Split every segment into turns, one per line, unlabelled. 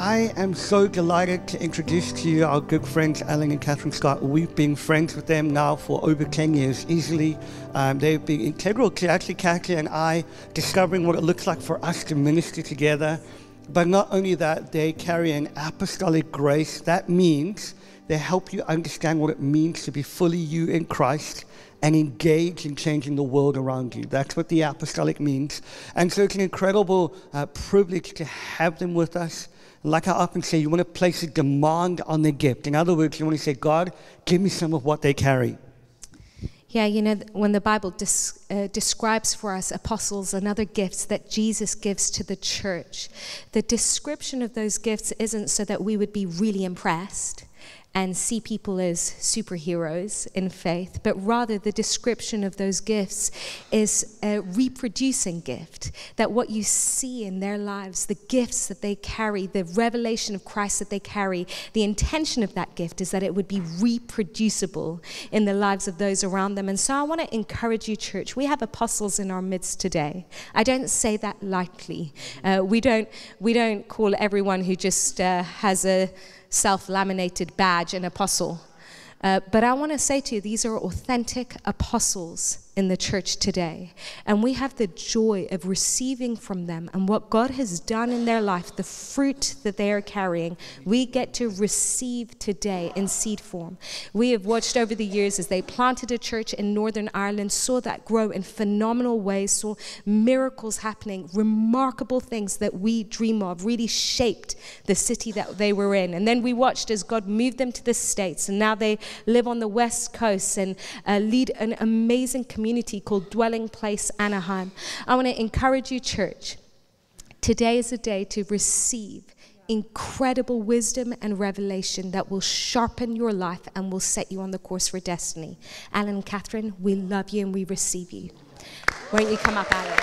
I am so delighted to introduce to you our good friends Alan and Catherine Scott. We've been friends with them now for over 10 years easily. Um, they've been integral to actually Kathy and I discovering what it looks like for us to minister together. But not only that, they carry an apostolic grace. That means they help you understand what it means to be fully you in Christ and engage in changing the world around you. That's what the apostolic means. And so it's an incredible uh, privilege to have them with us. Like I often say, you want to place a demand on the gift. In other words, you want to say, God, give me some of what they carry.
Yeah, you know, when the Bible uh, describes for us apostles and other gifts that Jesus gives to the church, the description of those gifts isn't so that we would be really impressed and see people as superheroes in faith, but rather the description of those gifts is a reproducing gift. That what you see in their lives, the gifts that they carry, the revelation of Christ that they carry, the intention of that gift is that it would be reproducible in the lives of those around them. And so I want to encourage you, church. We have apostles in our midst today. I don't say that lightly. Uh, we don't we don't call everyone who just uh, has a self laminated badge an apostle. Uh, but I want to say to you, these are authentic apostles in the church today. And we have the joy of receiving from them and what God has done in their life, the fruit that they are carrying, we get to receive today in seed form. We have watched over the years as they planted a church in Northern Ireland, saw that grow in phenomenal ways, saw miracles happening, remarkable things that we dream of, really shaped the city that they were in. And then we watched as God moved them to the States, and now they live on the West Coast and uh, lead an amazing community community called Dwelling Place Anaheim. I want to encourage you, church. Today is a day to receive incredible wisdom and revelation that will sharpen your life and will set you on the course for destiny. Alan and Catherine, we love you and we receive you. Won't you come up, Alan?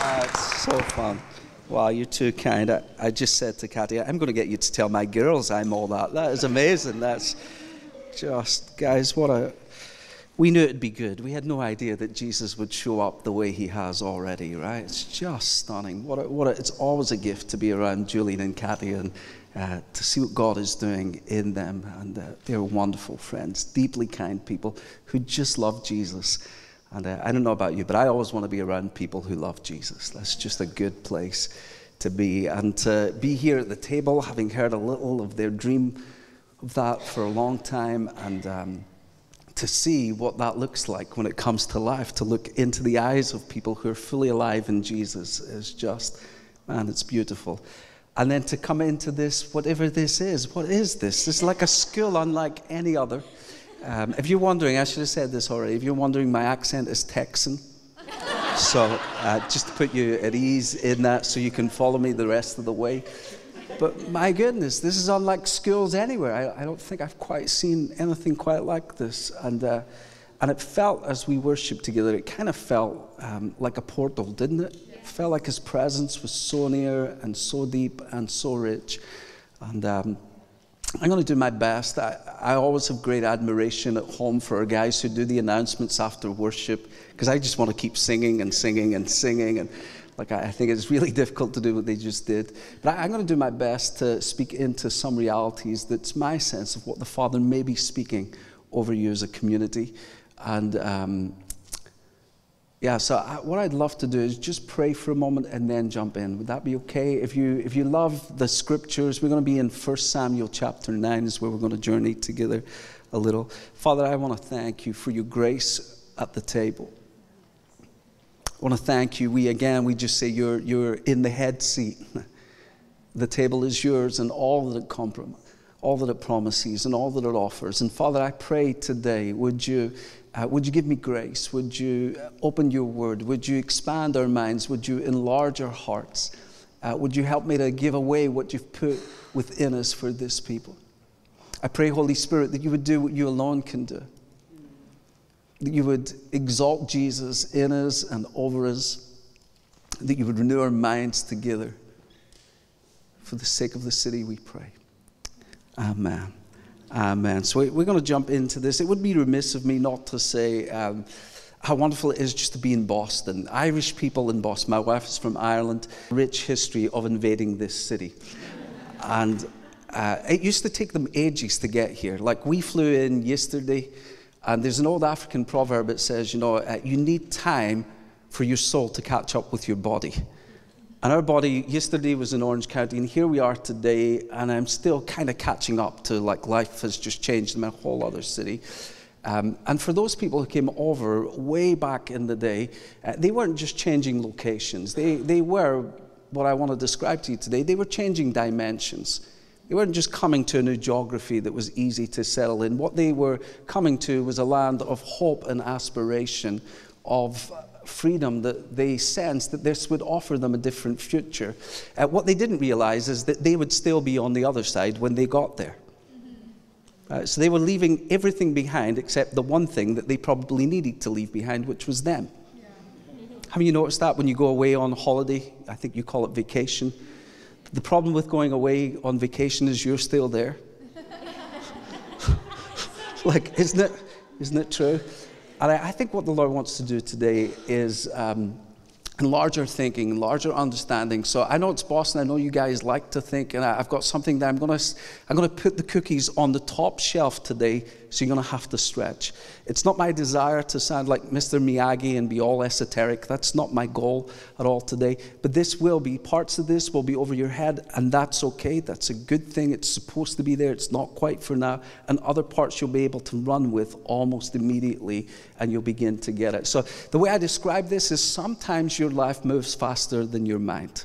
That's so fun. Wow, you're too kind. I, I just said to Kathy, I'm going to get you to tell my girls I'm all that. That is amazing. That's just, guys, what a. We knew it'd be good. We had no idea that Jesus would show up the way he has already, right? It's just stunning. What a, what a, it's always a gift to be around Julian and Kathy and uh, to see what God is doing in them. And uh, they're wonderful friends, deeply kind people who just love Jesus. And uh, I don't know about you, but I always want to be around people who love Jesus. That's just a good place to be. And to be here at the table, having heard a little of their dream of that for a long time, and um, to see what that looks like when it comes to life, to look into the eyes of people who are fully alive in Jesus is just, man, it's beautiful. And then to come into this, whatever this is, what is this? Is like a school unlike any other. Um, if you're wondering, I should have said this already. If you're wondering, my accent is Texan. so uh, just to put you at ease in that so you can follow me the rest of the way. But my goodness, this is unlike schools anywhere. I, I don't think I've quite seen anything quite like this. And, uh, and it felt as we worshiped together, it kind of felt um, like a portal, didn't it? It felt like his presence was so near and so deep and so rich. And um, I'm going to do my best. I, I, always have great admiration at home for our guys who do the announcements after worship because I just want to keep singing and singing and singing. And like I, think it's really difficult to do what they just did. But I, I'm going to do my best to speak into some realities that's my sense of what the Father may be speaking over you as a community. And um, yeah, so I, what I'd love to do is just pray for a moment and then jump in. Would that be okay? If you, if you love the scriptures, we're going to be in 1 Samuel chapter 9, is where we're going to journey together a little. Father, I want to thank you for your grace at the table. I want to thank you. We, again, we just say you're, you're in the head seat. The table is yours and all that it compromises all that it promises and all that it offers. And Father, I pray today, would you uh, would you give me grace? Would you open your word? Would you expand our minds? Would you enlarge our hearts? Uh, would you help me to give away what you've put within us for this people? I pray, Holy Spirit, that you would do what you alone can do. That you would exalt Jesus in us and over us. That you would renew our minds together. For the sake of the city, we pray. Amen. Amen. So we- we're going to jump into this. It would be remiss of me not to say um, how wonderful it is just to be in Boston. Irish people in Boston. My wife is from Ireland. Rich history of invading this city. And uh, it used to take them ages to get here. Like we flew in yesterday, and there's an old African proverb that says, you know, uh, you need time for your soul to catch up with your body. And our body yesterday was in Orange County, and here we are today, and I'm still kind of catching up to like life has just changed in a whole other city. Um, and for those people who came over way back in the day, uh, they weren't just changing locations. They, they were what I want to describe to you today. They were changing dimensions. They weren't just coming to a new geography that was easy to settle in. What they were coming to was a land of hope and aspiration, of freedom that they sensed that this would offer them a different future. Uh, what they didn't realize is that they would still be on the other side when they got there. Uh, so they were leaving everything behind except the one thing that they probably needed to leave behind, which was them. Have you noticed that when you go away on holiday? I think you call it vacation. The problem with going away on vacation is you're still there. like, isn't it, isn't it true? And I, I, think what the Lord wants to do today is um, enlarge our thinking, enlarge our understanding. So I know it's Boston. I know you guys like to think, and I, have got something that I'm going to I'm going to put the cookies on the top shelf today. So you're going to have to stretch. It's not my desire to sound like Mr. Miyagi and be all esoteric. That's not my goal at all today. But this will be parts of this will be over your head, and that's okay. That's a good thing. It's supposed to be there. It's not quite for now. And other parts you'll be able to run with almost immediately, and you'll begin to get it. So the way I describe this is sometimes your life moves faster than your mind.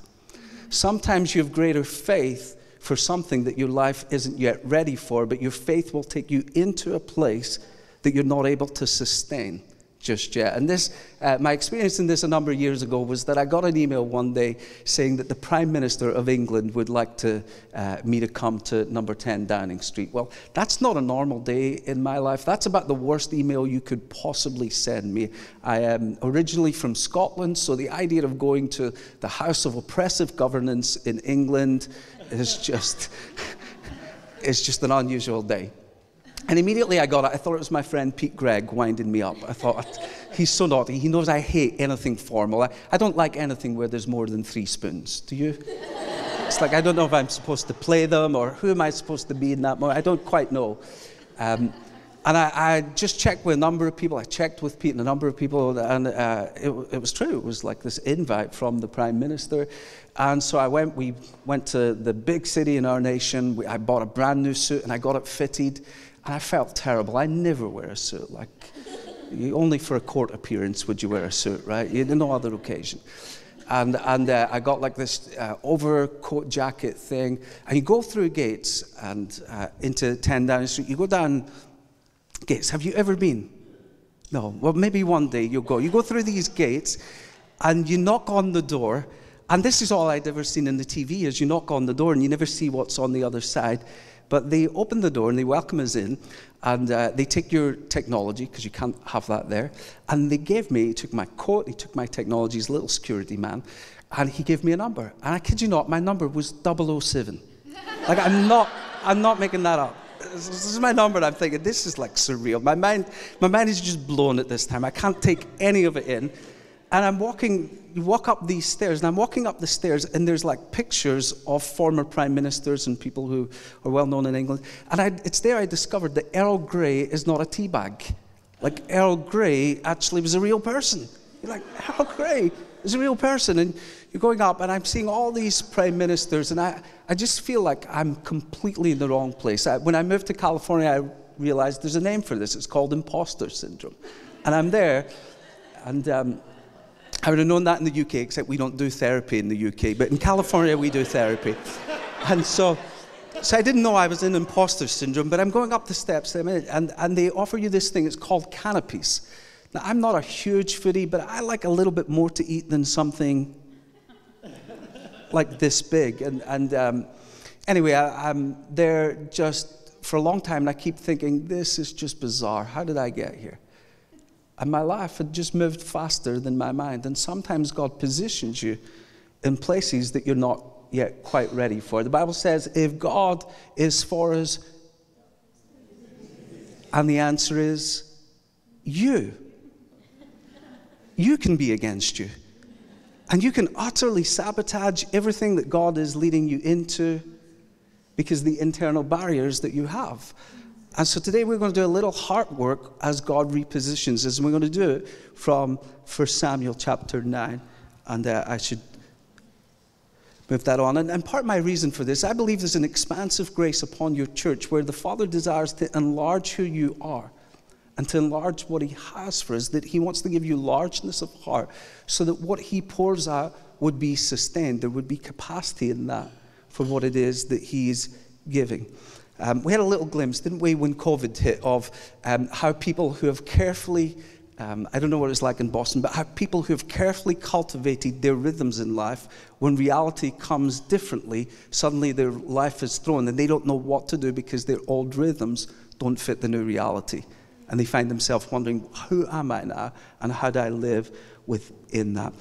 Sometimes you have greater faith for something that your life isn't yet ready for, but your faith will take you into a place that you're not able to sustain just yet. And this, uh, my experience in this a number of years ago was that I got an email one day saying that the Prime Minister of England would like to, uh, me to come to number 10 Downing Street. Well, that's not a normal day in my life. That's about the worst email you could possibly send me. I am originally from Scotland, so the idea of going to the house of oppressive governance in England is just, it's just an unusual day. And immediately I got it. I thought it was my friend Pete Greig winding me up. I thought, he's so naughty. He knows I hate anything formal. I, I don't like anything where there's more than three spoons. Do you? It's like I don't know if I'm supposed to play them or who am I supposed to be in that moment. I don't quite know. Um, and I, I, just checked with a number of people. I checked with Pete and a number of people, and uh, it, it, was true. It was like this invite from the Prime Minister. And so I went, we went to the big city in our nation. We, I bought a brand new suit and I got it fitted. And I felt terrible. I never wear a suit. Like, you, only for a court appearance would you wear a suit, right? You, no other occasion. And, and uh, I got like this uh, overcoat jacket thing. And you go through gates and uh, into 10 Downing Street. You go down gates. Have you ever been? No. Well, maybe one day you'll go. You go through these gates and you knock on the door. And this is all I'd ever seen in the TV is you knock on the door and you never see what's on the other side. But they open the door and they welcome us in, and uh, they take your technology, because you can't have that there. And they gave me, he took my coat, he took my technology, he's a little security man, and he gave me a number. And I kid you not, my number was 007. like, I'm not, I'm not making that up. This is my number, and I'm thinking, this is like surreal. My mind, my mind is just blown at this time. I can't take any of it in. And I'm walking, you walk up these stairs, and I'm walking up the stairs, and there's like pictures of former prime ministers and people who are well known in England. And I, it's there I discovered that Earl Grey is not a tea bag. Like Earl Grey actually was a real person. You're like, Earl Grey is a real person. And you're going up, and I'm seeing all these prime ministers, and I, I just feel like I'm completely in the wrong place. I, when I moved to California, I realized there's a name for this. It's called imposter syndrome. And I'm there, and um, I would have known that in the UK, except we don't do therapy in the UK. But in California, we do therapy. And so, so I didn't know I was in imposter syndrome, but I'm going up the steps and, and they offer you this thing. It's called canopies. Now, I'm not a huge foodie, but I like a little bit more to eat than something like this big. And, and um, anyway, I, I'm there just for a long time, and I keep thinking, this is just bizarre. How did I get here? And my life had just moved faster than my mind. And sometimes God positions you in places that you're not yet quite ready for. The Bible says, if God is for us, And the answer is you. You can be against you. And you can utterly sabotage everything that God is leading you into because the internal barriers that you have. And so today we're going to do a little heart work as God repositions us. And we're going to do it from 1 Samuel chapter 9. And uh, I should move that on. And, and part of my reason for this, I believe there's an expansive grace upon your church where the Father desires to enlarge who you are and to enlarge what He has for us, that He wants to give you largeness of heart so that what He pours out would be sustained. There would be capacity in that for what it is that He's giving. Um, we had a little glimpse, didn't we, when COVID hit, of um, how people who have carefully um, I don't know what it's like in Boston, but how people who have carefully cultivated their rhythms in life, when reality comes differently, suddenly their life is thrown and they don't know what to do because their old rhythms don't fit the new reality. And they find themselves wondering, who am I now and how do I live within that?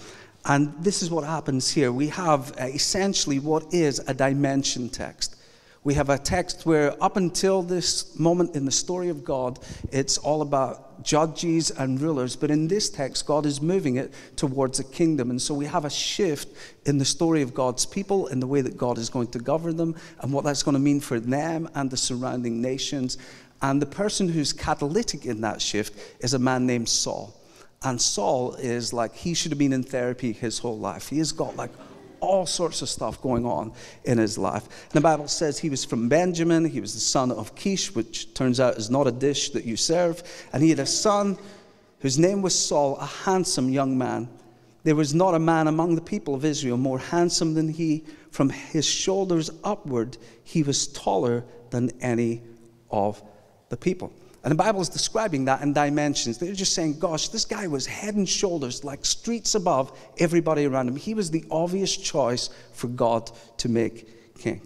And this is what happens here. We have uh, essentially what is a dimension text. We have a text where, up until this moment in the story of God, it's all about judges and rulers. But in this text, God is moving it towards a kingdom. And so we have a shift in the story of God's people, in the way that God is going to govern them, and what that's going to mean for them and the surrounding nations. And the person who's catalytic in that shift is a man named Saul. And Saul is like, he should have been in therapy his whole life. He has got like all sorts of stuff going on in his life. And the Bible says he was from Benjamin, he was the son of Kish, which turns out is not a dish that you serve. And he had a son whose name was Saul, a handsome young man. There was not a man among the people of Israel more handsome than he. From his shoulders upward, he was taller than any of the people. And the Bible is describing that in dimensions. They're just saying, gosh, this guy was head and shoulders, like streets above everybody around him. He was the obvious choice for God to make king.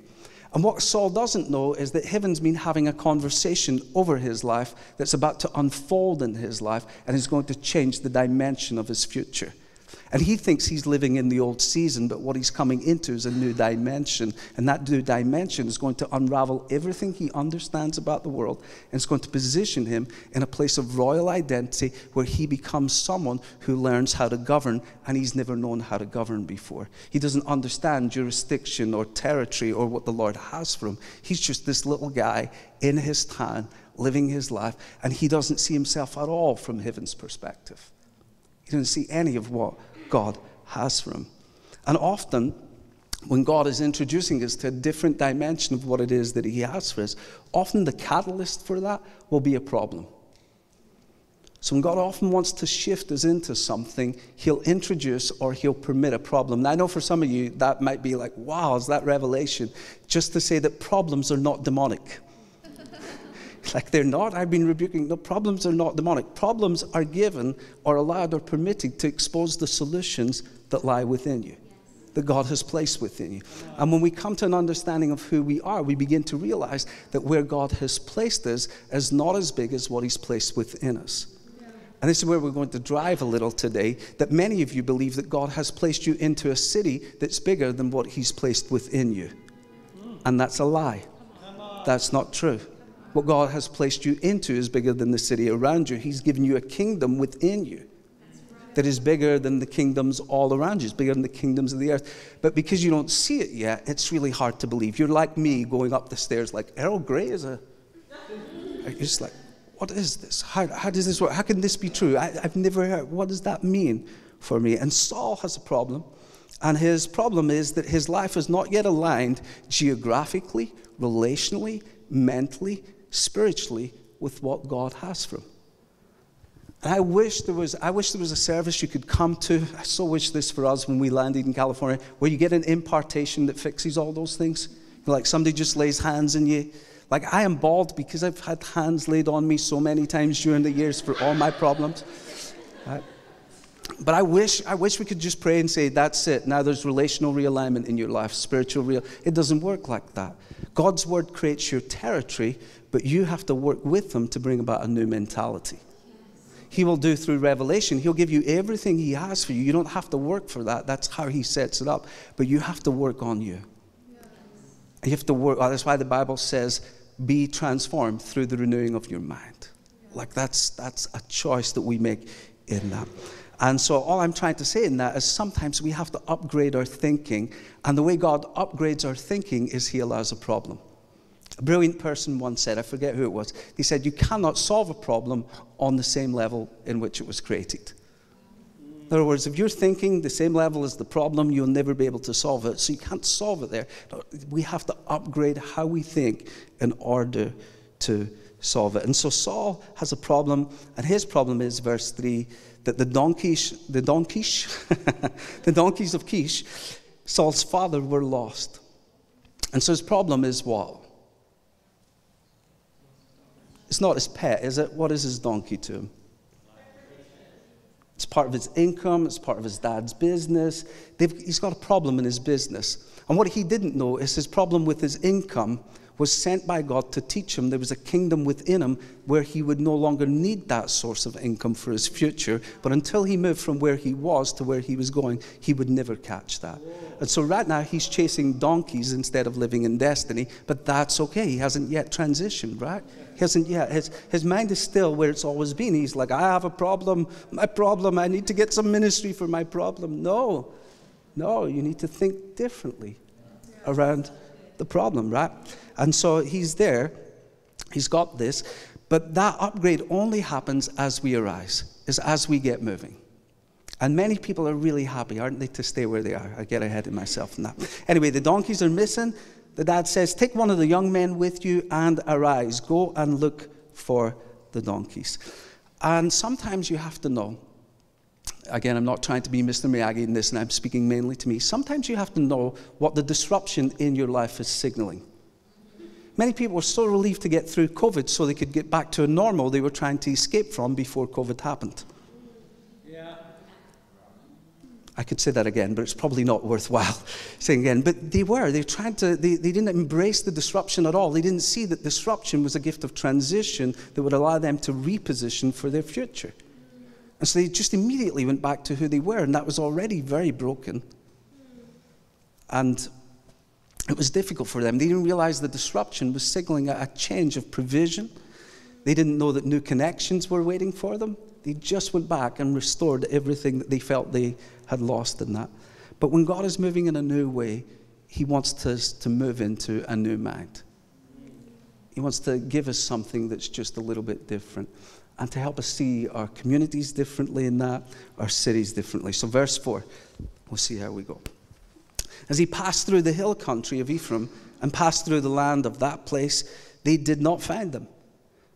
And what Saul doesn't know is that heaven's been having a conversation over his life that's about to unfold in his life and is going to change the dimension of his future. And he thinks he's living in the old season, but what he's coming into is a new dimension. And that new dimension is going to unravel everything he understands about the world. And it's going to position him in a place of royal identity where he becomes someone who learns how to govern, and he's never known how to govern before. He doesn't understand jurisdiction or territory or what the Lord has for him. He's just this little guy in his town living his life, and he doesn't see himself at all from heaven's perspective. Doesn't see any of what God has for him. And often, when God is introducing us to a different dimension of what it is that He has for us, often the catalyst for that will be a problem. So, when God often wants to shift us into something, He'll introduce or He'll permit a problem. Now, I know for some of you that might be like, wow, is that revelation? Just to say that problems are not demonic. like they're not. I've been rebuking. No, problems are not demonic. Problems are given or allowed or permitted to expose the solutions that lie within you, that God has placed within you. And when we come to an understanding of who we are, we begin to realize that where God has placed us is not as big as what He's placed within us. And this is where we're going to drive a little today. That many of you believe that God has placed you into a city that's bigger than what He's placed within you. And that's a lie. That's not true. What God has placed you into is bigger than the city around you. He's given you a kingdom within you that is bigger than the kingdoms all around you, it's bigger than the kingdoms of the earth. But because you don't see it yet, it's really hard to believe. You're like me going up the stairs, like Earl Grey is a. You're just like, what is this? How, how does this work? How can this be true? I, I've never heard. What does that mean for me? And Saul has a problem. And his problem is that his life is not yet aligned geographically, relationally, mentally, spiritually with what God has for him. And I wish there was I wish there was a service you could come to. I so wish this for us when we landed in California, where you get an impartation that fixes all those things. Like somebody just lays hands on you. Like I am bald because I've had hands laid on me so many times during the years for all my problems. Right? But I wish, I wish we could just pray and say, that's it. Now there's relational realignment in your life, spiritual real. It doesn't work like that. God's word creates your territory, but you have to work with Him to bring about a new mentality. He will do through revelation. He'll give you everything He has for you. You don't have to work for that. That's how He sets it up. But you have to work on you. You have to work. That's why the Bible says be transformed through the renewing of your mind. Like that's, that's a choice that we make in that. And so, all I'm trying to say in that is sometimes we have to upgrade our thinking. And the way God upgrades our thinking is He allows a problem. A brilliant person once said, I forget who it was, he said, You cannot solve a problem on the same level in which it was created. In other words, if you're thinking the same level as the problem, you'll never be able to solve it. So you can't solve it there. We have to upgrade how we think in order to solve it. And so Saul has a problem, and his problem is, verse 3, that the donkeys, the donkeys, the donkeys of Kish, Saul's father, were lost. And so his problem is what? It's not his pet, is it? What is his donkey to him? It's part of his income, it's part of his dad's business. They've, he's got a problem in his business. And what he didn't know is his problem with his income was sent by God to teach him there was a kingdom within him where he would no longer need that source of income for his future. But until he moved from where he was to where he was going, he would never catch that. And so right now he's chasing donkeys instead of living in destiny, but that's okay. He hasn't yet transitioned, right? He hasn't yet. His, his mind is still where it's always been. He's like, I have a problem, my problem, I need to get some ministry for my problem. No, no, you need to think differently around the problem, right? And so he's there, he's got this, but that upgrade only happens as we arise, is as we get moving. And many people are really happy, aren't they, to stay where they are? I get ahead of myself that. Anyway, the donkeys are missing. The dad says, Take one of the young men with you and arise. Go and look for the donkeys. And sometimes you have to know. Again, I'm not trying to be Mr. Miyagi in this, and I'm speaking mainly to me. Sometimes you have to know what the disruption in your life is signaling. Many people were so relieved to get through COVID so they could get back to a normal they were trying to escape from before COVID happened. Yeah. I could say that again, but it's probably not worthwhile saying again. But they were. They tried to, they, they didn't embrace the disruption at all. They didn't see that disruption was a gift of transition that would allow them to reposition for their future. And so they just immediately went back to who they were, and that was already very broken. And it was difficult for them. They didn't realize the disruption was signaling a, change of provision. They didn't know that new connections were waiting for them. They just went back and restored everything that they felt they had lost in that. But when God is moving in a new way, He wants us to move into a new mind. He wants to give us something that's just a little bit different and to help us see our communities differently in that, our cities differently. So, verse 4, we'll see how we go. As he passed through the hill country of Ephraim and passed through the land of that place, they did not find them.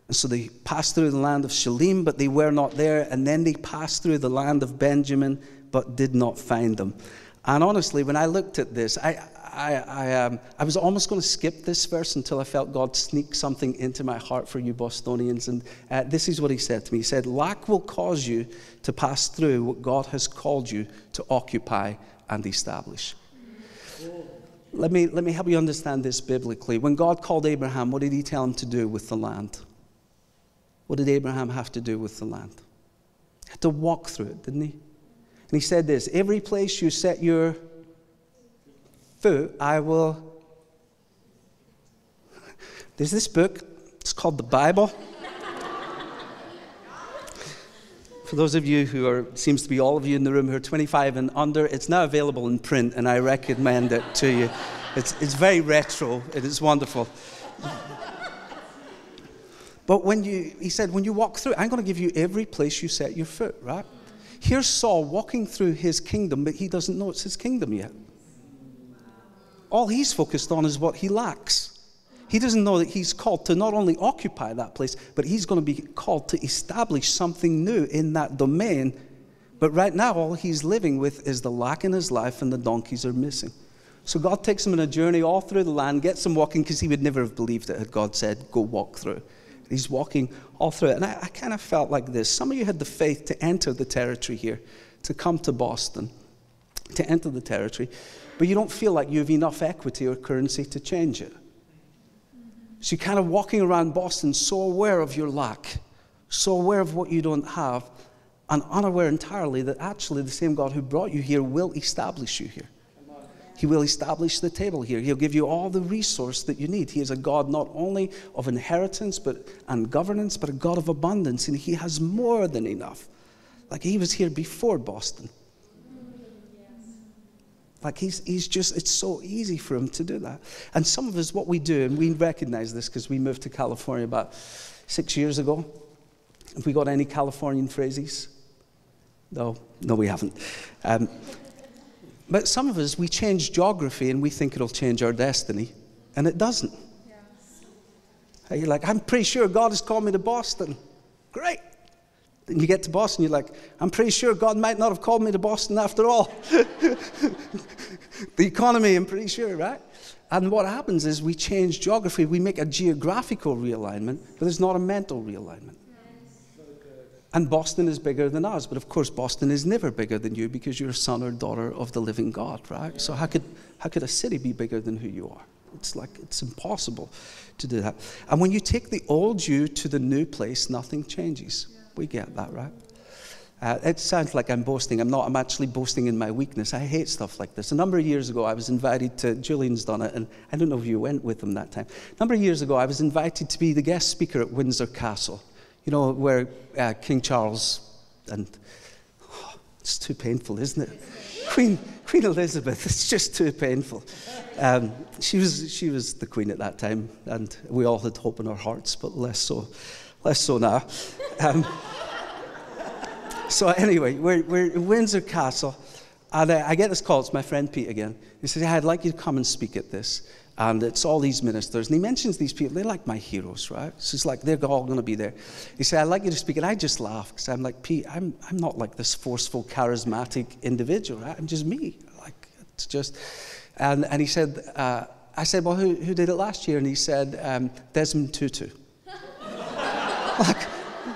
And so they passed through the land of Shalim, but they were not there. And then they passed through the land of Benjamin, but did not find them. And honestly, when I looked at this, I, I, I, um, I was almost going to skip this verse until I felt God sneak something into my heart for you Bostonians. And uh, this is what he said to me He said, Lack will cause you to pass through what God has called you to occupy and establish. Let me, let me help you understand this biblically. When God called Abraham, what did he tell him to do with the land? What did Abraham have to do with the land? He had to walk through it, didn't he? And he said this Every place you set your foot, I will. There's this book, it's called the Bible. For those of you who are, seems to be all of you in the room who are 25 and under, it's now available in print, and I recommend it to you. It's, it's very retro, it is wonderful. But when you, he said, when you walk through, I'm going to give you every place you set your foot, right? Here's Saul walking through his kingdom, but he doesn't know it's his kingdom yet. All he's focused on is what he lacks. He doesn't know that he's called to not only occupy that place, but he's going to be called to establish something new in that domain. But right now, all he's living with is the lack in his life, and the donkeys are missing. So God takes him on a journey all through the land, gets him walking because he would never have believed it had God said, Go walk through. He's walking all through it. And I, I kind of felt like this. Some of you had the faith to enter the territory here, to come to Boston, to enter the territory, but you don't feel like you have enough equity or currency to change it. So you're kind of walking around Boston so aware of your lack, so aware of what you don't have, and unaware entirely that actually the same God who brought you here will establish you here. He will establish the table here. He'll give you all the resource that you need. He is a God not only of inheritance but, and governance, but a God of abundance, and He has more than enough. Like He was here before Boston. Like he's, he's just, it's so easy for him to do that. And some of us, what we do, and we recognize this because we moved to California about six years ago. Have we got any Californian phrases? No, no, we haven't. Um, but some of us, we change geography and we think it'll change our destiny, and it doesn't. Yes. You're like, I'm pretty sure God has called me to Boston. Great. Then you get to Boston, you're like, I'm pretty sure God might not have called me to Boston after all. the economy, I'm pretty sure, right? And what happens is we change geography, we make a geographical realignment, but there's not a mental realignment. And Boston is bigger than us. But of course, Boston is never bigger than you because you're a son or daughter of the living God, right? So how could, how could a city be bigger than who you are? It's like, it's impossible to do that. And when you take the old you to the new place, nothing changes. We get that, right? Uh, it sounds like I'm boasting. I'm not. I'm actually boasting in my weakness. I hate stuff like this. A number of years ago, I was invited to, Julian's done it, and I don't know if you went with him that time. A number of years ago, I was invited to be the guest speaker at Windsor Castle you know, where uh, King Charles and oh, it's too painful, isn't it? Queen, Queen Elizabeth, it's just too painful. Um, she, was, she was the queen at that time, and we all had hope in our hearts, but less so, less so now. Um, so anyway, we're, we're in Windsor Castle, and I, I get this call. It's my friend Pete again. He says, "I'd like you to come and speak at this." And it's all these ministers. And he mentions these people. They're like my heroes, right? So it's like they're all going to be there. He said, I'd like you to speak. And I just laugh because I'm like, Pete, I'm, I'm not like this forceful, charismatic individual, right? I'm just me. Like, it's just. And, and he said, uh, I said, well, who, who did it last year? And he said, um, Desmond Tutu. like,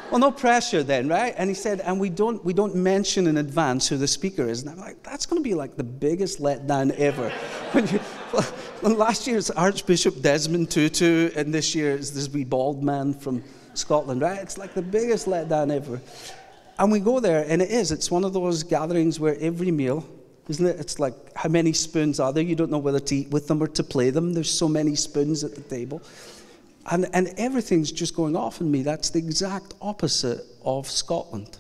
well, no pressure then, right? And he said, and we don't, we don't mention in advance who the speaker is. And I'm like, that's going to be like the biggest letdown ever. when you, well, last year it's Archbishop Desmond Tutu, and this year it's this wee bald man from Scotland, right? It's like the biggest letdown ever. And we go there, and it is. It's one of those gatherings where every meal, isn't it? It's like, how many spoons are there? You don't know whether to eat with them or to play them. There's so many spoons at the table. And, and everything's just going off in me. That's the exact opposite of Scotland.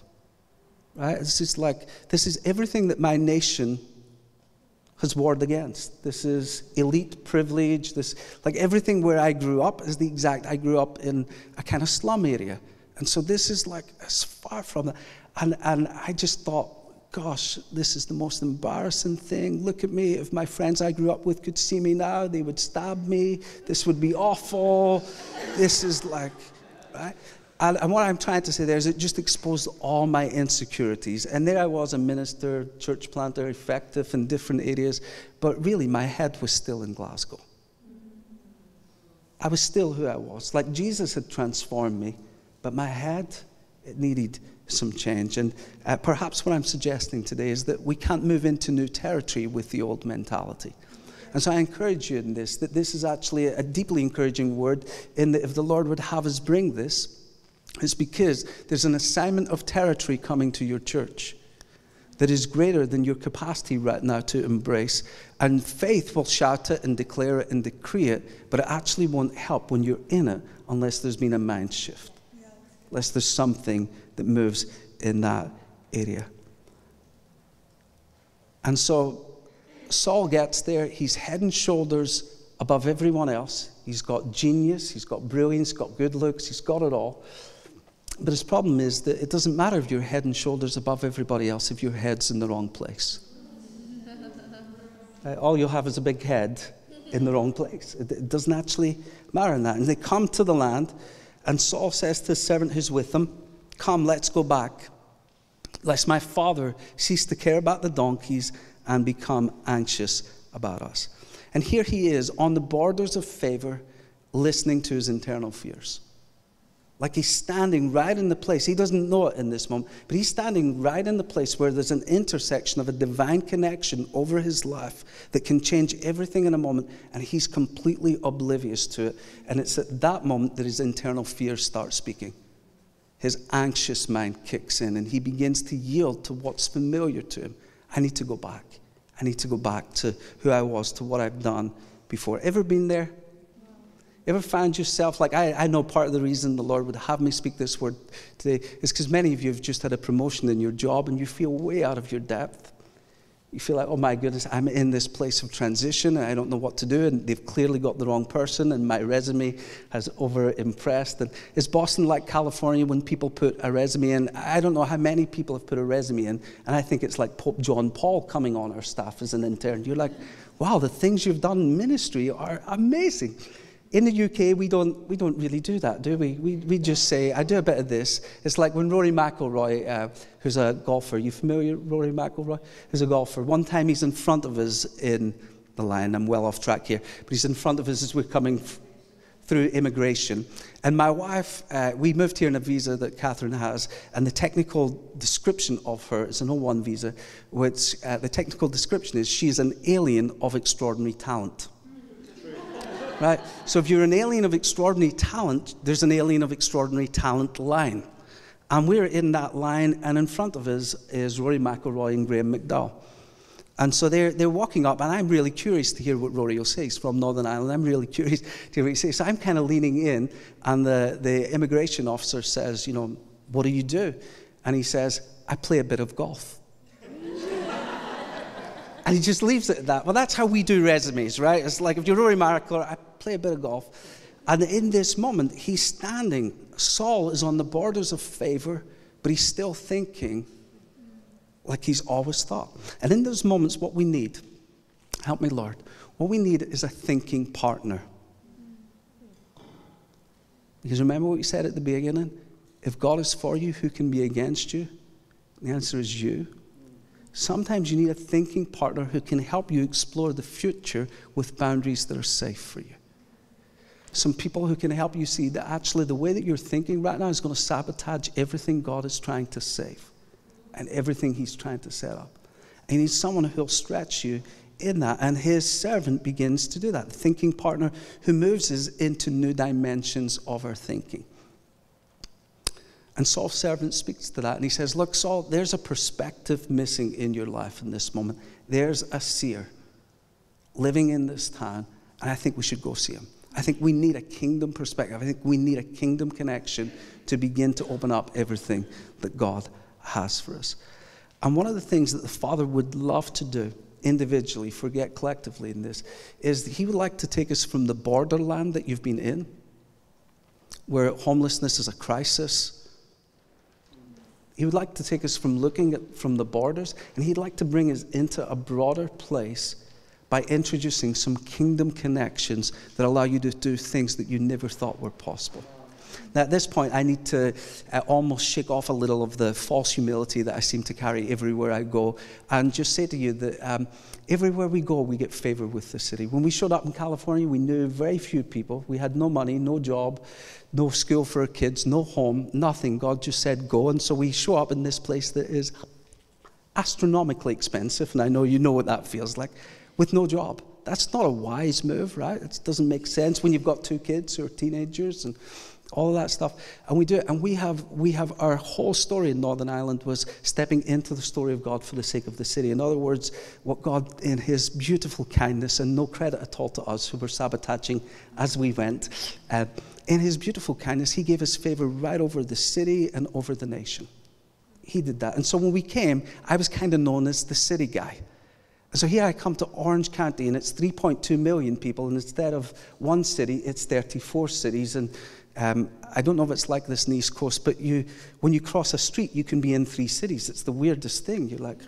Right? It's just like, this is everything that my nation has warred against. This is elite privilege. This, like everything where I grew up is the exact, I grew up in a kind of slum area. And so this is like as far from that. And, and I just thought, gosh, this is the most embarrassing thing. Look at me. If my friends I grew up with could see me now, they would stab me. This would be awful. This is like, right? And, what I'm trying to say there is it just exposed all my insecurities. And there I was, a minister, church planter, effective in different areas, but really my head was still in Glasgow. I was still who I was. Like Jesus had transformed me, but my head, it needed some change. And uh, perhaps what I'm suggesting today is that we can't move into new territory with the old mentality. And so I encourage you in this, that this is actually a deeply encouraging word, in that if the Lord would have us bring this, it's because there's an assignment of territory coming to your church that is greater than your capacity right now to embrace. And faith will shout it and declare it and decree it, but it actually won't help when you're in it unless there's been a mind shift, unless there's something that moves in that area. And so Saul gets there, he's head and shoulders above everyone else. He's got genius, he's got brilliance, he's got good looks, he's got it all. But his problem is that it doesn't matter if you're head and shoulders above everybody else if your head's in the wrong place. uh, all you'll have is a big head in the wrong place. It, it doesn't actually matter in that. And they come to the land, and Saul says to his servant who's with him, Come, let's go back, lest my father cease to care about the donkeys and become anxious about us. And here he is on the borders of favor, listening to his internal fears. Like he's standing right in the place. He doesn't know it in this moment, but he's standing right in the place where there's an intersection of a divine connection over his life that can change everything in a moment, and he's completely oblivious to it. And it's at that moment that his internal fears start speaking his anxious mind kicks in and he begins to yield to what's familiar to him. I need to go back. I need to go back to who I was, to what I've done before. Ever been there? Ever found yourself like I, I know part of the reason the Lord would have me speak this word today is because many of you have just had a promotion in your job and you feel way out of your depth. You feel like, oh my goodness, I'm in this place of transition and I don't know what to do, and they've clearly got the wrong person, and my resume has over impressed. And is Boston like California when people put a resume in? I don't know how many people have put a resume in, and I think it's like Pope John Paul coming on our staff as an intern. You're like, wow, the things you've done in ministry are amazing. In the UK, we don't, we don't really do that, do we? we? We just say, I do a bit of this. It's like when Rory McIlroy, uh, who's a golfer, you familiar, Rory McIlroy? Who's a golfer. One time he's in front of us in the line. I'm well off track here. But he's in front of us as we're coming through immigration. And my wife, uh, we moved here in a visa that Catherine has, and the technical description of her is an O1 visa, which uh, the technical description is she's an alien of extraordinary talent right? So if you're an alien of extraordinary talent, there's an alien of extraordinary talent line. And we're in that line, and in front of us is Rory McIlroy and Graeme McDowell. And so they're, they're walking up, and I'm really curious to hear what Rory will say. He's from Northern Ireland. I'm really curious to hear what he says. So I'm kind of leaning in, and the, the immigration officer says, You know, what do you do? And he says, I play a bit of golf. And he just leaves it at that. Well, that's how we do resumes, right? It's like if you're Rory McIlroy, I play a bit of golf. And in this moment, he's standing. Saul is on the borders of favor, but he's still thinking like he's always thought. And in those moments, what we need, help me, Lord, what we need is a thinking partner. Because remember what we said at the beginning? If God is for you, who can be against you? The answer is you. Sometimes you need a thinking partner who can help you explore the future with boundaries that are safe for you some people who can help you see that actually the way that you're thinking right now is going to sabotage everything God is trying to save and everything He's trying to set up. And He needs someone who'll stretch you in that. And His servant begins to do that, the thinking partner who moves us into new dimensions of our thinking. And Saul's servant speaks to that and he says, Look, Saul, there's a perspective missing in your life in this moment. There's a seer living in this town, and I think we should go see him. I think we need a kingdom perspective. I think we need a kingdom connection to begin to open up everything that God has for us. And one of the things that the Father would love to do individually, forget collectively in this, is He would like to take us from the borderland that you've been in, where homelessness is a crisis. He would like to take us from looking at from the borders, and He'd like to bring us into a broader place by introducing some kingdom connections that allow you to do things that you never thought were possible. Now, at this point, I need to uh, almost shake off a little of the false humility that I seem to carry everywhere I go and just say to you that um, everywhere we go, we get favor with the city. When we showed up in California, we knew very few people. We had no money, no job, no school for our kids, no home, nothing. God just said, go. And so we show up in this place that is astronomically expensive. And I know you know what that feels like with no job. That's not a wise move, right? It doesn't make sense when you've got two kids who are teenagers and all that stuff. And we do it. And we have, we have our whole story in Northern Ireland was stepping into the story of God for the sake of the city. In other words, what God, in His beautiful kindness, and no credit at all to us who were sabotaging as we went, uh, in His beautiful kindness, He gave us favor right over the city and over the nation. He did that. And so when we came, I was kind of known as the city guy. So here I come to Orange County, and it's 3.2 million people, and instead of one city, it's 34 cities. And um, I don't know if it's like this in the East Coast, but you, when you cross a street, you can be in three cities. It's the weirdest thing. You're like,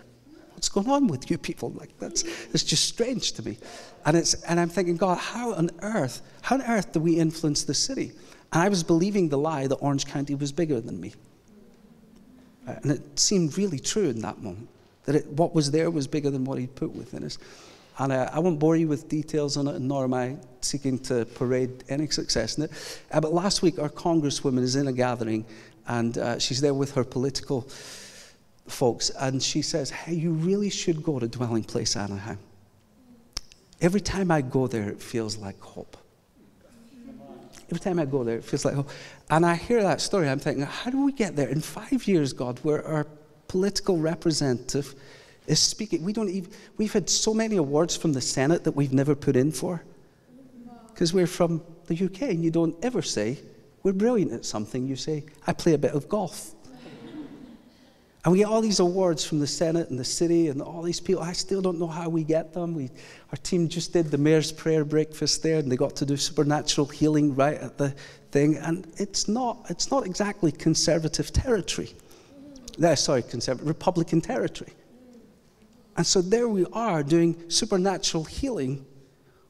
what's going on with you people? Like that's it's just strange to me. And it's and I'm thinking, God, how on earth, how on earth do we influence the city? And I was believing the lie that Orange County was bigger than me. And it seemed really true in that moment that it, what was there was bigger than what he'd put within us. And uh, I won't bore you with details on it, nor am I seeking to parade any success in it. Uh, but last week, our congresswoman is in a gathering, and uh, she's there with her political folks, and she says, Hey, you really should go to Dwelling Place Anaheim. Every time I go there, it feels like hope. Every time I go there, it feels like hope. And I hear that story, I'm thinking, How do we get there? In five years, God, where our political representative is speaking. We don't even, we've had so many awards from the Senate that we've never put in for because we're from the UK and you don't ever say, we're brilliant at something. You say, I play a bit of golf. And we get all these awards from the Senate and the city and all these people. I still don't know how we get them. We, our team just did the mayor's prayer breakfast there, and they got to do supernatural healing right at the thing. And it's not, it's not exactly conservative territory. No, sorry, conservative, Republican territory. And so there we are doing supernatural healing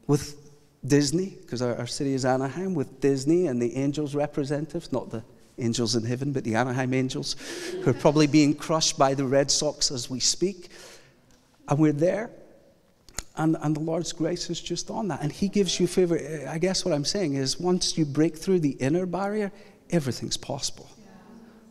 with Disney, because our, our city is Anaheim, with Disney and the angels representatives, not the angels in heaven, but the Anaheim angels, who are probably being crushed by the Red Sox as we speak. And we're there, and, and the Lord's grace is just on that. And He gives you favor. I guess what I'm saying is once you break through the inner barrier, everything's possible.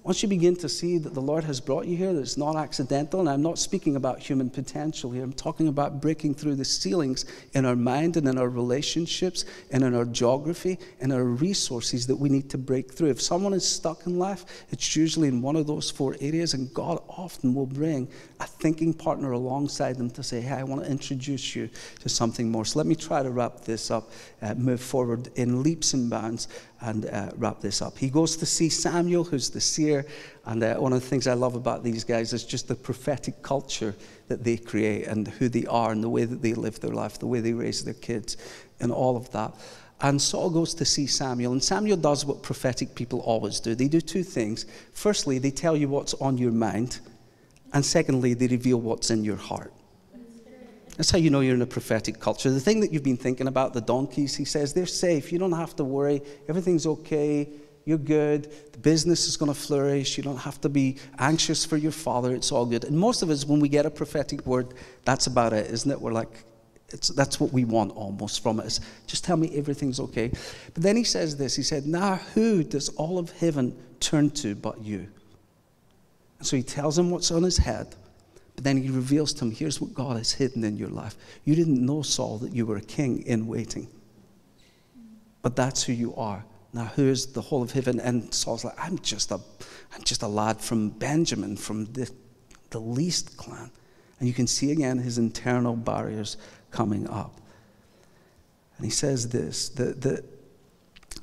Once you begin to see that the Lord has brought you here, that it's not accidental, and I'm not speaking about human potential here, I'm talking about breaking through the ceilings in our mind and in our relationships and in our geography and our resources that we need to break through. If someone is stuck in life, it's usually in one of those four areas, and God often will bring a thinking partner alongside them to say, Hey, I want to introduce you to something more. So let me try to wrap this up, uh, move forward in leaps and bounds and uh, wrap this up. He goes to see Samuel, who's the seer. And uh, one of the things I love about these guys is just the prophetic culture that they create and who they are and the way that they live their life, the way they raise their kids, and all of that. And Saul goes to see Samuel, and Samuel does what prophetic people always do. They do two things. Firstly, they tell you what's on your mind, and secondly, they reveal what's in your heart. That's how you know you're in a prophetic culture. The thing that you've been thinking about, the donkeys, he says, they're safe. You don't have to worry. Everything's okay. You're good. The business is going to flourish. You don't have to be anxious for your father. It's all good. And most of us, when we get a prophetic word, that's about it, isn't it? We're like, that's what we want almost from it. Is just tell me everything's okay. But then he says this. He said, Now who does all of heaven turn to but you? And so he tells him what's on his head. But then he reveals to him here's what God has hidden in your life. You didn't know, Saul, that you were a king in waiting. But that's who you are. Now, who's the whole of heaven? And Saul's like, I'm just a, I'm just a lad from Benjamin, from the, the least clan. And you can see again his internal barriers coming up. And he says this that, that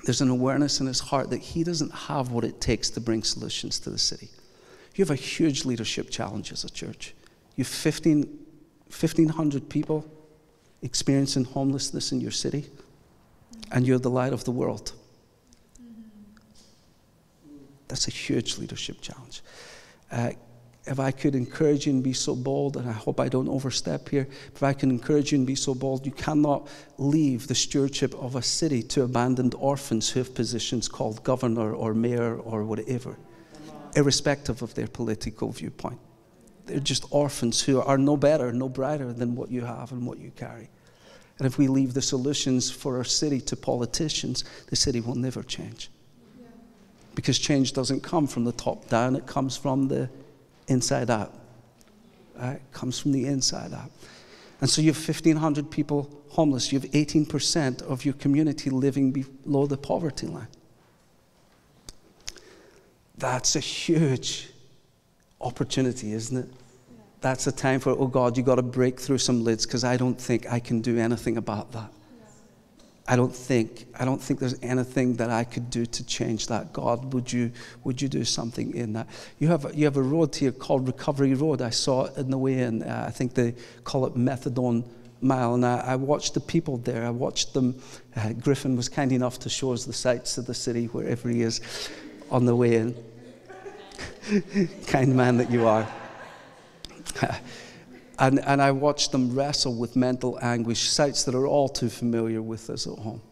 there's an awareness in his heart that he doesn't have what it takes to bring solutions to the city. You have a huge leadership challenge as a church. You have 15, 1,500 people experiencing homelessness in your city, and you're the light of the world. That's a huge leadership challenge. Uh, if I could encourage you and be so bold, and I hope I don't overstep here, if I can encourage you and be so bold, you cannot leave the stewardship of a city to abandoned orphans who have positions called governor or mayor or whatever, irrespective of their political viewpoint. They're just orphans who are no better, no brighter than what you have and what you carry. And if we leave the solutions for our city to politicians, the city will never change. Because change doesn't come from the top down, it comes from the inside out. Right? It comes from the inside out. And so you have 1,500 people homeless. You have 18% of your community living below the poverty line. That's a huge opportunity, isn't it? that's a time for, oh God, you've got to break through some lids because I don't think I can do anything about that. I don't think, I don't think there's anything that I could do to change that. God, would you, would you do something in that? You have, you have a road here called Recovery Road. I saw it in the way in. Uh, I think they call it Methadone Mile. And I, I watched the people there. I watched them. Uh, Griffin was kind enough to show us the sights of the city wherever he is on the way in. kind man that you are. and, and I watched them wrestle with mental anguish, sights that are all too familiar with us at home.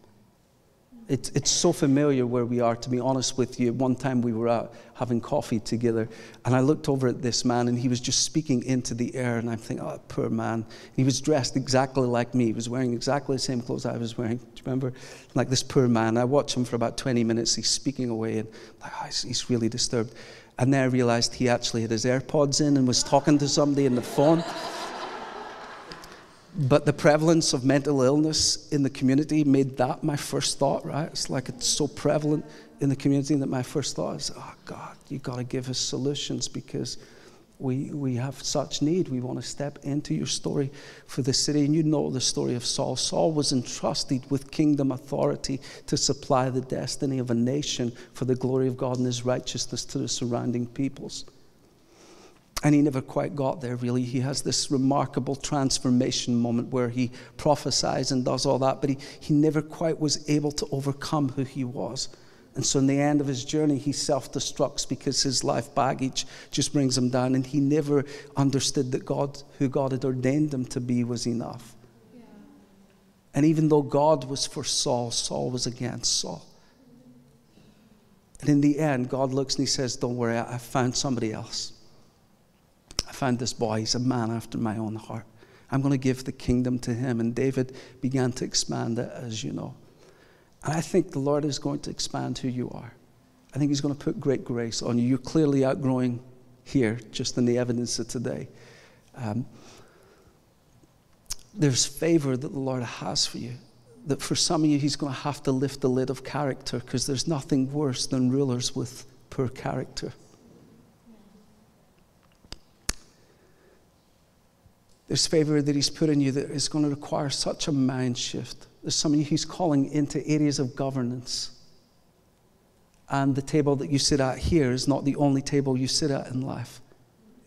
It's, it's so familiar where we are, to be honest with you. One time we were out having coffee together, and I looked over at this man, and he was just speaking into the air, and I'm thinking, oh, poor man. He was dressed exactly like me. He was wearing exactly the same clothes I was wearing. Do you remember? Like this poor man. I watched him for about 20 minutes. He's speaking away, and like, oh, he's, he's really disturbed. And then I realized he actually had his AirPods in and was talking to somebody on the phone. But the prevalence of mental illness in the community made that my first thought, right? It's like it's so prevalent in the community that my first thought is, oh God, you've got to give us solutions because We, we have such need. We want to step into your story for the city. And you know the story of Saul. Saul was entrusted with kingdom authority to supply the destiny of a nation for the glory of God and his righteousness to the surrounding peoples. And he never quite got there, really. He has this remarkable transformation moment where he prophesies and does all that, but he, he never quite was able to overcome who he was. And so, in the end of his journey, he self destructs because his life baggage just brings him down. And he never understood that God, who God had ordained him to be, was enough. Yeah. And even though God was for Saul, Saul was against Saul. And in the end, God looks and he says, Don't worry, I found somebody else. I found this boy. He's a man after my own heart. I'm going to give the kingdom to him. And David began to expand it, as you know. And I think the Lord is going to expand who you are. I think He's going to put great grace on you. You're clearly outgrowing here, just in the evidence of today. Um, there's favor that the Lord has for you. That for some of you, He's going to have to lift the lid of character because there's nothing worse than rulers with poor character. There's favor that He's put in you that is going to require such a mind shift. There's some He's calling into areas of governance. And the table that you sit at here is not the only table you sit at in life.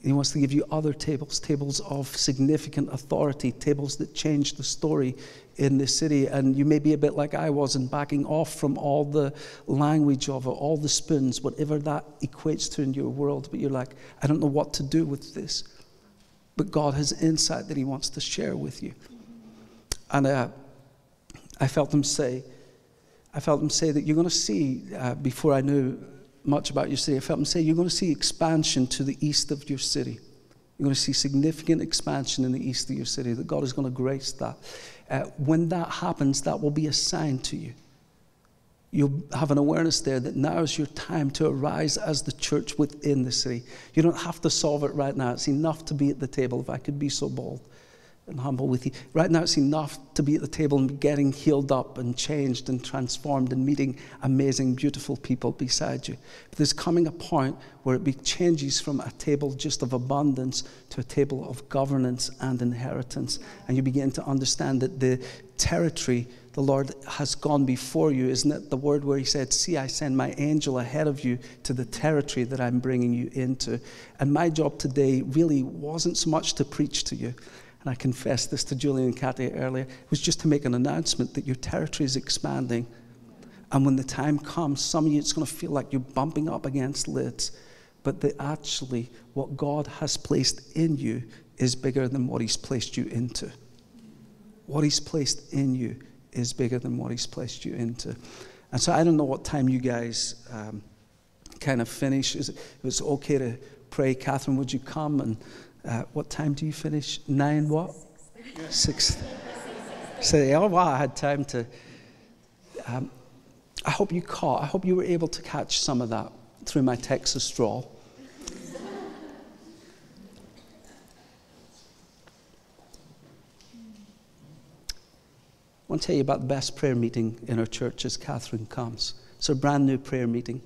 He wants to give you other tables, tables of significant authority, tables that change the story in the city. And you may be a bit like I was in backing off from all the language of it, all the spoons, whatever that equates to in your world. But you're like, I don't know what to do with this but God has insight that He wants to share with you. And uh, I felt Him say, I felt Him say that you're going to see, uh, before I knew much about your city, I felt Him say, you're going to see expansion to the east of your city. You're going to see significant expansion in the east of your city, that God is going to grace that. Uh, when that happens, that will be a sign to you you'll have an awareness there that now is your time to arise as the church within the city. You don't have to solve it right now. It's enough to be at the table, if I could be so bold and humble with you. Right now, it's enough to be at the table and getting healed up and changed and transformed and meeting amazing, beautiful people beside you. But there's coming a point where it changes from a table just of abundance to a table of governance and inheritance. And you begin to understand that the territory the Lord has gone before you. Isn't it the word where He said, See, I send my angel ahead of you to the territory that I'm bringing you into? And my job today really wasn't so much to preach to you. And I confessed this to Julian and Kathy earlier. It was just to make an announcement that your territory is expanding. And when the time comes, some of you, it's going to feel like you're bumping up against lids. But that actually, what God has placed in you is bigger than what He's placed you into. What He's placed in you is bigger than what He's placed you into. And so I don't know what time you guys um, kind of finish. Is it, it was okay to pray. Catherine, would you come? And uh, what time do you finish? Nine what? Six. Say, so, oh, wow, I had time to. Um, I hope you caught, I hope you were able to catch some of that through my Texas drawl. I want to tell you about the best prayer meeting in our church as Catherine comes. It's a brand new prayer meeting.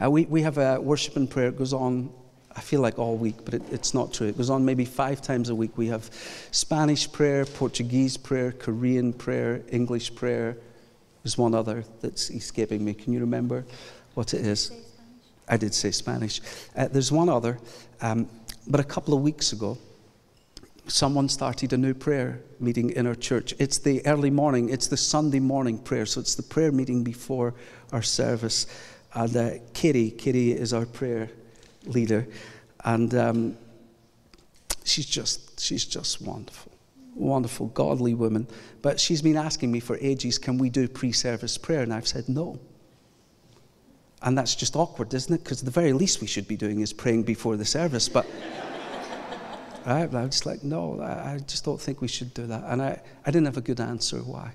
Uh, we, we have a worship and prayer. It goes on, I feel like all week, but it, it's not true. It goes on maybe five times a week. We have Spanish prayer, Portuguese prayer, Korean prayer, English prayer. There's one other that's escaping me. Can you remember what it is? I did say Spanish. Uh, there's one other, um, but a couple of weeks ago, someone started a new prayer meeting in our church. It's the early morning, it's the Sunday morning prayer. So it's the prayer meeting before our service. And uh, Kitty, Kitty is our prayer leader. And um, she's, just, she's just wonderful. Wonderful, godly woman. But she's been asking me for ages, can we do pre service prayer? And I've said no. And that's just awkward, isn't it? Because the very least we should be doing is praying before the service. But Right? I was like, no, I, I just don't think we should do that. And I, I didn't have a good answer why.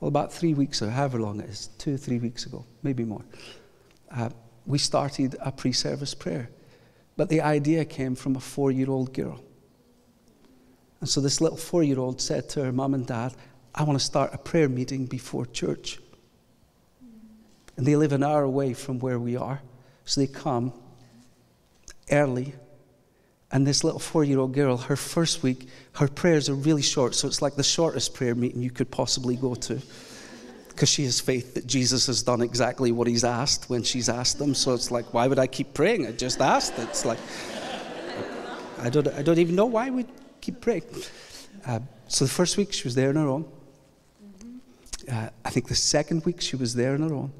Well, about three weeks or however long it is, two, three weeks ago, maybe more, uh, we started a pre service prayer. But the idea came from a four year old girl. And so this little four year old said to her mum and dad, I want to start a prayer meeting before church. And they live an hour away from where we are. So they come early And this little four year old girl, her first week, her prayers are really short. So it's like the shortest prayer meeting you could possibly go to. Because she has faith that Jesus has done exactly what he's asked when she's asked them. So it's like, why would I keep praying? I just asked. It's like, I don't, I don't even know why we keep praying. Uh, so the first week she was there on her own. Uh, I think the second week she was there on her own.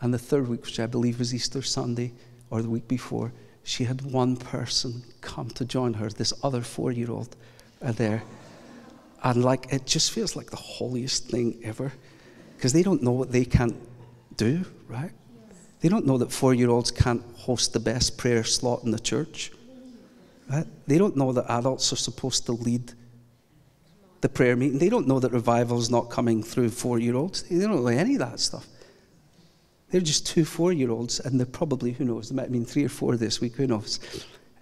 And the third week, which I believe was Easter Sunday or the week before, she had one person come to join her, this other four year old uh, there. And like, it just feels like the holiest thing ever because they don't know what they can't do, right? They don't know that four year olds can't host the best prayer slot in the church. Right? They don't know that adults are supposed to lead the prayer meeting. They don't know that revival is not coming through four year olds. They don't know any of that stuff. They're just two four year olds, and they're probably, who knows, there might have been three or four this week, who knows.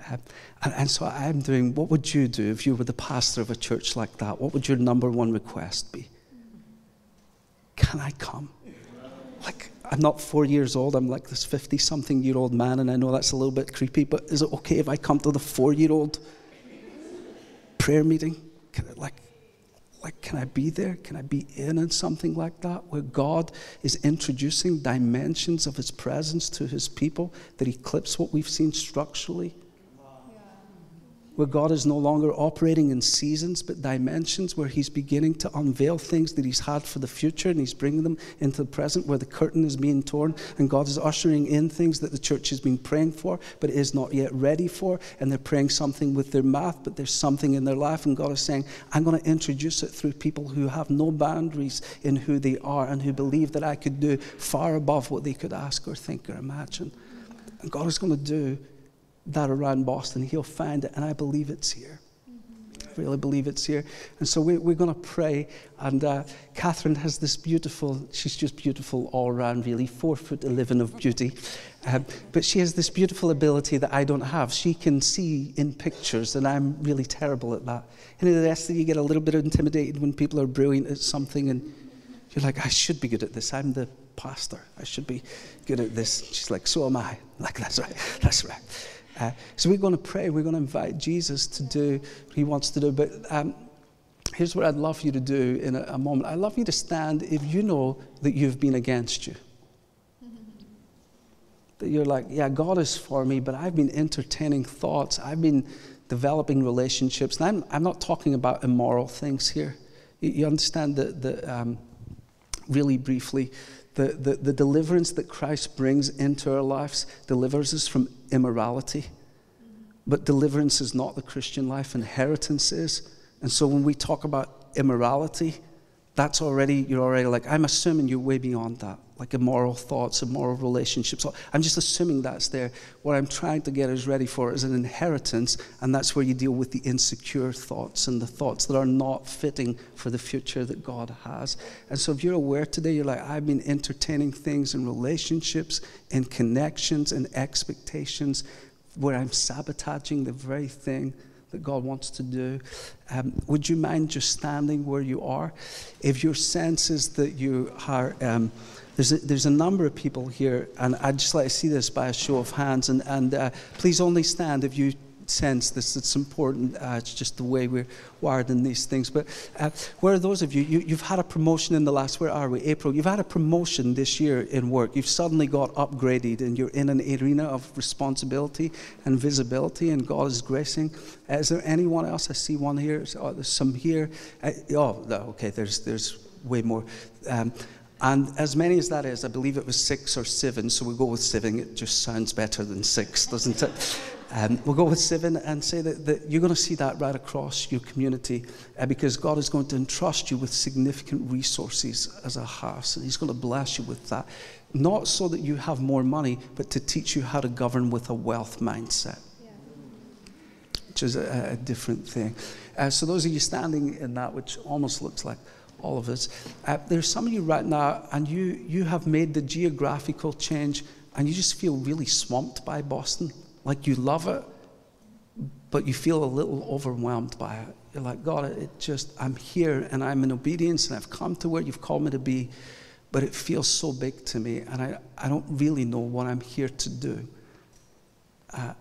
Uh, and, and so I'm doing, what would you do if you were the pastor of a church like that? What would your number one request be? Can I come? Like, I'm not four years old, I'm like this 50 something year old man, and I know that's a little bit creepy, but is it okay if I come to the four year old prayer meeting? Can I, like, like, can I be there? Can I be in on something like that where God is introducing dimensions of His presence to His people that eclipse what we've seen structurally? Where God is no longer operating in seasons but dimensions, where He's beginning to unveil things that He's had for the future and He's bringing them into the present, where the curtain is being torn and God is ushering in things that the church has been praying for but is not yet ready for. And they're praying something with their mouth, but there's something in their life, and God is saying, I'm going to introduce it through people who have no boundaries in who they are and who believe that I could do far above what they could ask or think or imagine. And God is going to do that around Boston. He'll find it, and I believe it's here. I really believe it's here. And so we, we're going to pray. And uh, Catherine has this beautiful, she's just beautiful all around, really, four foot 11 of beauty. Um, but she has this beautiful ability that I don't have. She can see in pictures, and I'm really terrible at that. And the rest of you get a little bit intimidated when people are brilliant at something, and you're like, I should be good at this. I'm the pastor. I should be good at this. She's like, so am I. Like, that's right. That's right. Uh, so we're going to pray. We're going to invite Jesus to do what he wants to do. But um, here's what I'd love you to do in a, a, moment. I'd love you to stand if you know that you've been against you. that you're like, yeah, God is for me, but I've been entertaining thoughts. I've been developing relationships. And I'm, I'm not talking about immoral things here. You, you understand that, the, um, really briefly, the, the, the deliverance that Christ brings into our lives delivers us from immorality. But deliverance is not the Christian life, inheritance is. And so when we talk about immorality, that's already, you're already like, I'm assuming you're way beyond that, like immoral thoughts, immoral relationships. I'm just assuming that's there. What I'm trying to get us ready for is an inheritance, and that's where you deal with the insecure thoughts and the thoughts that are not fitting for the future that God has. And so if you're aware today, you're like, I've been entertaining things in relationships, in connections, and expectations where I'm sabotaging the very thing that God wants to do. Um, would you mind just standing where you are? If your sense is that you are, um, there's, a, there's a number of people here, and I'd just like to see this by a show of hands, and, and uh, please only stand if you sense this. It's important. Uh, it's just the way we're wired in these things. But uh, where are those of you? you? You've had a promotion in the last, where are we? April. You've had a promotion this year in work. You've suddenly got upgraded and you're in an arena of responsibility and visibility, and God is gracing. Uh, is there anyone else? I see one here. Oh, there's some here. Uh, oh, okay, there's, there's way more. Um, and as many as that is, I believe it was six or seven, so we go with seven. It just sounds better than six, doesn't it? Um, we'll go with seven and say that, that, you're going to see that right across your community uh, because God is going to entrust you with significant resources as a house, and He's going to bless you with that. Not so that you have more money, but to teach you how to govern with a wealth mindset, yeah. which is a, a different thing. Uh, so, those of you standing in that, which almost looks like all of us, uh, there's some of you right now, and you, you have made the geographical change, and you just feel really swamped by Boston like you love it, but you feel a little overwhelmed by it. You're like, God, it just, I'm here and I'm in obedience and I've come to where you've called me to be, but it feels so big to me and I, I don't really know what I'm here to do. Uh,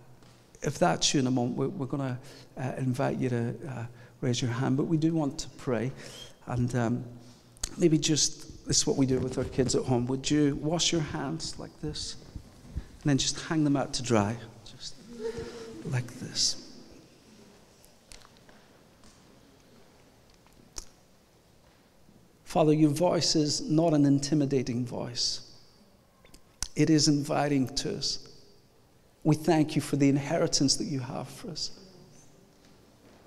if that's you in a moment, we're, we're going to uh, invite you to uh, raise your hand, but we do want to pray. And um, maybe just this is what we do with our kids at home. Would you wash your hands like this? And then just hang them out to dry, just like this. Father, your voice is not an intimidating voice. It is inviting to us. We thank you for the inheritance that you have for us.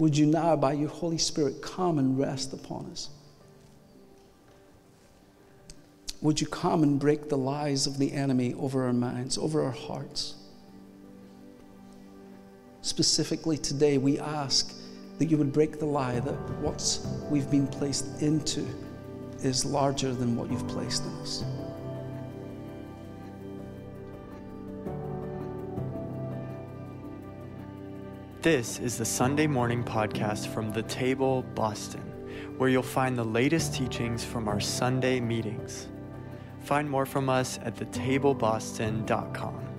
Would you now, by your Holy Spirit, come and rest upon us? Would you come and break the lies of the enemy over our minds, over our hearts? Specifically today, we ask that you would break the lie that what we've been placed into is larger than what you've placed in us.
This is the Sunday morning podcast from The Table, Boston, where you'll find the latest teachings from our Sunday meetings. Find more from us at thetableboston.com.